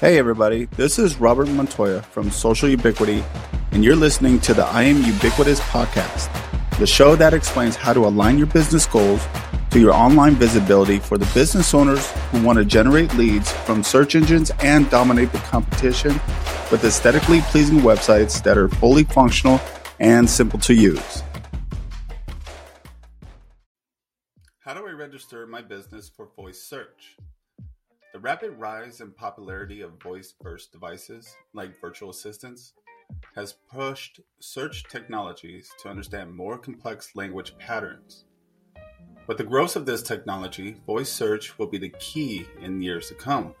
Hey, everybody, this is Robert Montoya from Social Ubiquity, and you're listening to the I Am Ubiquitous podcast, the show that explains how to align your business goals to your online visibility for the business owners who want to generate leads from search engines and dominate the competition with aesthetically pleasing websites that are fully functional and simple to use. How do I register my business for voice search? The rapid rise in popularity of voice first devices, like virtual assistants, has pushed search technologies to understand more complex language patterns. With the growth of this technology, voice search will be the key in years to come.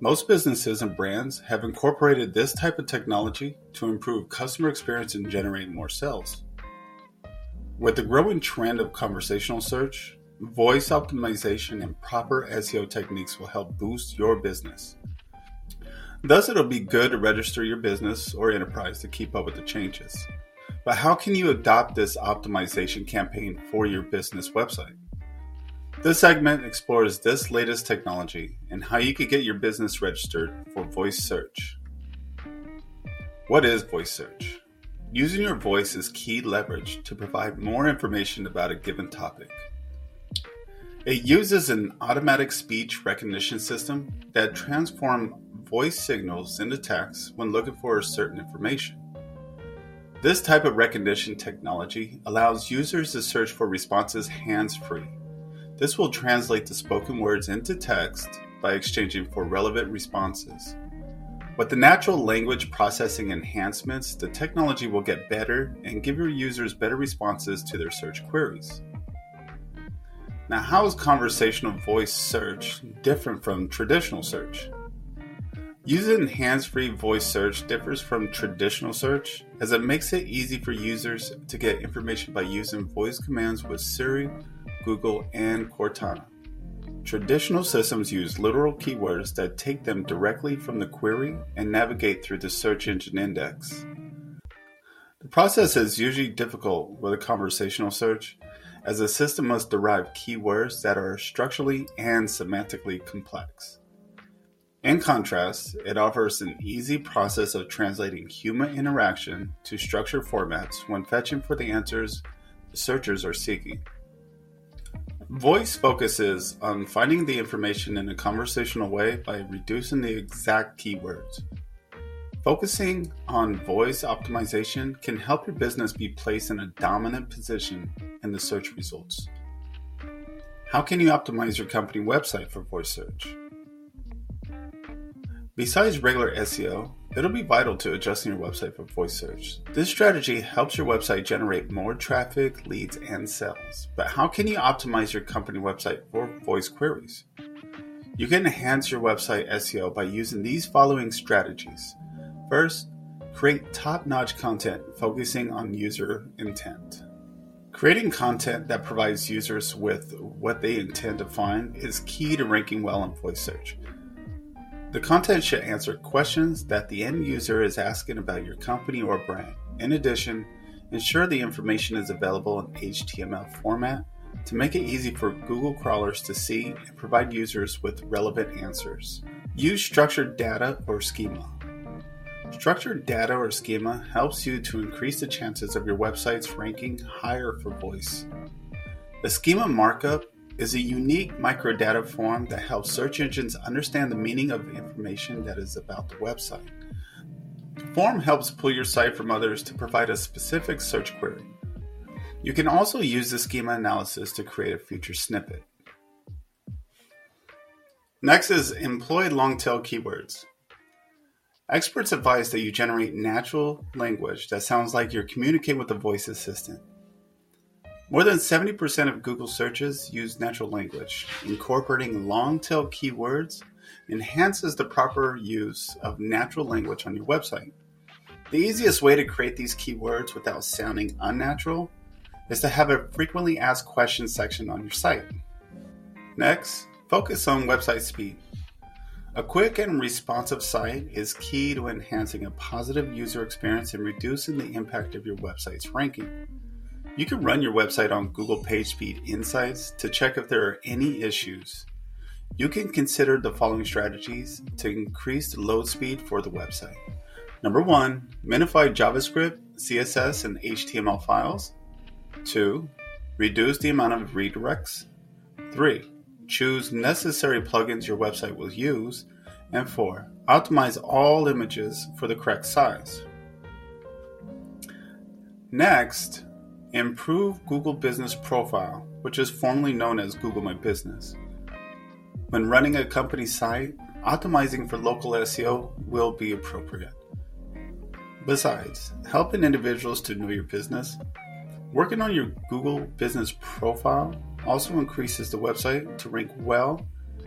Most businesses and brands have incorporated this type of technology to improve customer experience and generate more sales. With the growing trend of conversational search, voice optimization and proper SEO techniques will help boost your business. Thus, it'll be good to register your business or enterprise to keep up with the changes. But how can you adopt this optimization campaign for your business website? This segment explores this latest technology and how you could get your business registered for voice search. What is voice search? Using your voice is key leverage to provide more information about a given topic. It uses an automatic speech recognition system that transforms voice signals into text when looking for certain information. This type of recognition technology allows users to search for responses hands free. This will translate the spoken words into text by exchanging for relevant responses. With the natural language processing enhancements, the technology will get better and give your users better responses to their search queries. Now, how is conversational voice search different from traditional search? Using hands free voice search differs from traditional search as it makes it easy for users to get information by using voice commands with Siri, Google, and Cortana. Traditional systems use literal keywords that take them directly from the query and navigate through the search engine index. The process is usually difficult with a conversational search, as a system must derive keywords that are structurally and semantically complex. In contrast, it offers an easy process of translating human interaction to structured formats when fetching for the answers the searchers are seeking. Voice focuses on finding the information in a conversational way by reducing the exact keywords. Focusing on voice optimization can help your business be placed in a dominant position in the search results. How can you optimize your company website for voice search? Besides regular SEO, it'll be vital to adjusting your website for voice search. This strategy helps your website generate more traffic, leads, and sales. But how can you optimize your company website for voice queries? You can enhance your website SEO by using these following strategies. First, create top notch content focusing on user intent. Creating content that provides users with what they intend to find is key to ranking well in voice search. The content should answer questions that the end user is asking about your company or brand. In addition, ensure the information is available in HTML format to make it easy for Google crawlers to see and provide users with relevant answers. Use structured data or schema. Structured data or schema helps you to increase the chances of your website's ranking higher for voice. The schema markup is a unique microdata form that helps search engines understand the meaning of information that is about the website. The form helps pull your site from others to provide a specific search query. You can also use the schema analysis to create a feature snippet. Next is employ long tail keywords. Experts advise that you generate natural language that sounds like you're communicating with a voice assistant. More than 70% of Google searches use natural language. Incorporating long tail keywords enhances the proper use of natural language on your website. The easiest way to create these keywords without sounding unnatural is to have a frequently asked questions section on your site. Next, focus on website speed. A quick and responsive site is key to enhancing a positive user experience and reducing the impact of your website's ranking. You can run your website on Google PageSpeed Insights to check if there are any issues. you can consider the following strategies to increase the load speed for the website. Number one, minify JavaScript, CSS, and HTML files. Two, reduce the amount of redirects. Three, choose necessary plugins your website will use. And four, optimize all images for the correct size. Next, improve Google Business Profile, which is formerly known as Google My Business. When running a company site, optimizing for local SEO will be appropriate. Besides, helping individuals to know your business, working on your Google Business Profile also increases the website to rank well,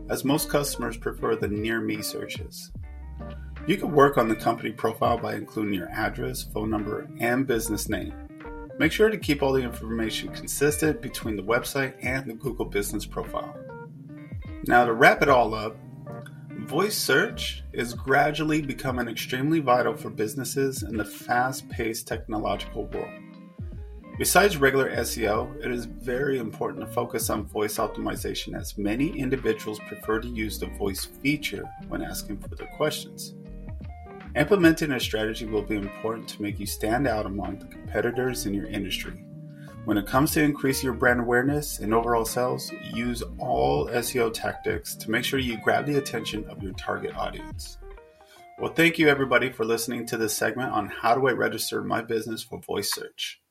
as most customers prefer the near me searches. You can work on the company profile by including your address, phone number, and business name. Make sure to keep all the information consistent between the website and the Google Business Profile. Now, to wrap it all up, voice search is gradually becoming extremely vital for businesses in the fast paced technological world. Besides regular SEO, it is very important to focus on voice optimization as many individuals prefer to use the voice feature when asking for their questions. Implementing a strategy will be important to make you stand out among the competitors in your industry. When it comes to increasing your brand awareness and overall sales, use all SEO tactics to make sure you grab the attention of your target audience. Well, thank you everybody for listening to this segment on how do I register my business for voice search.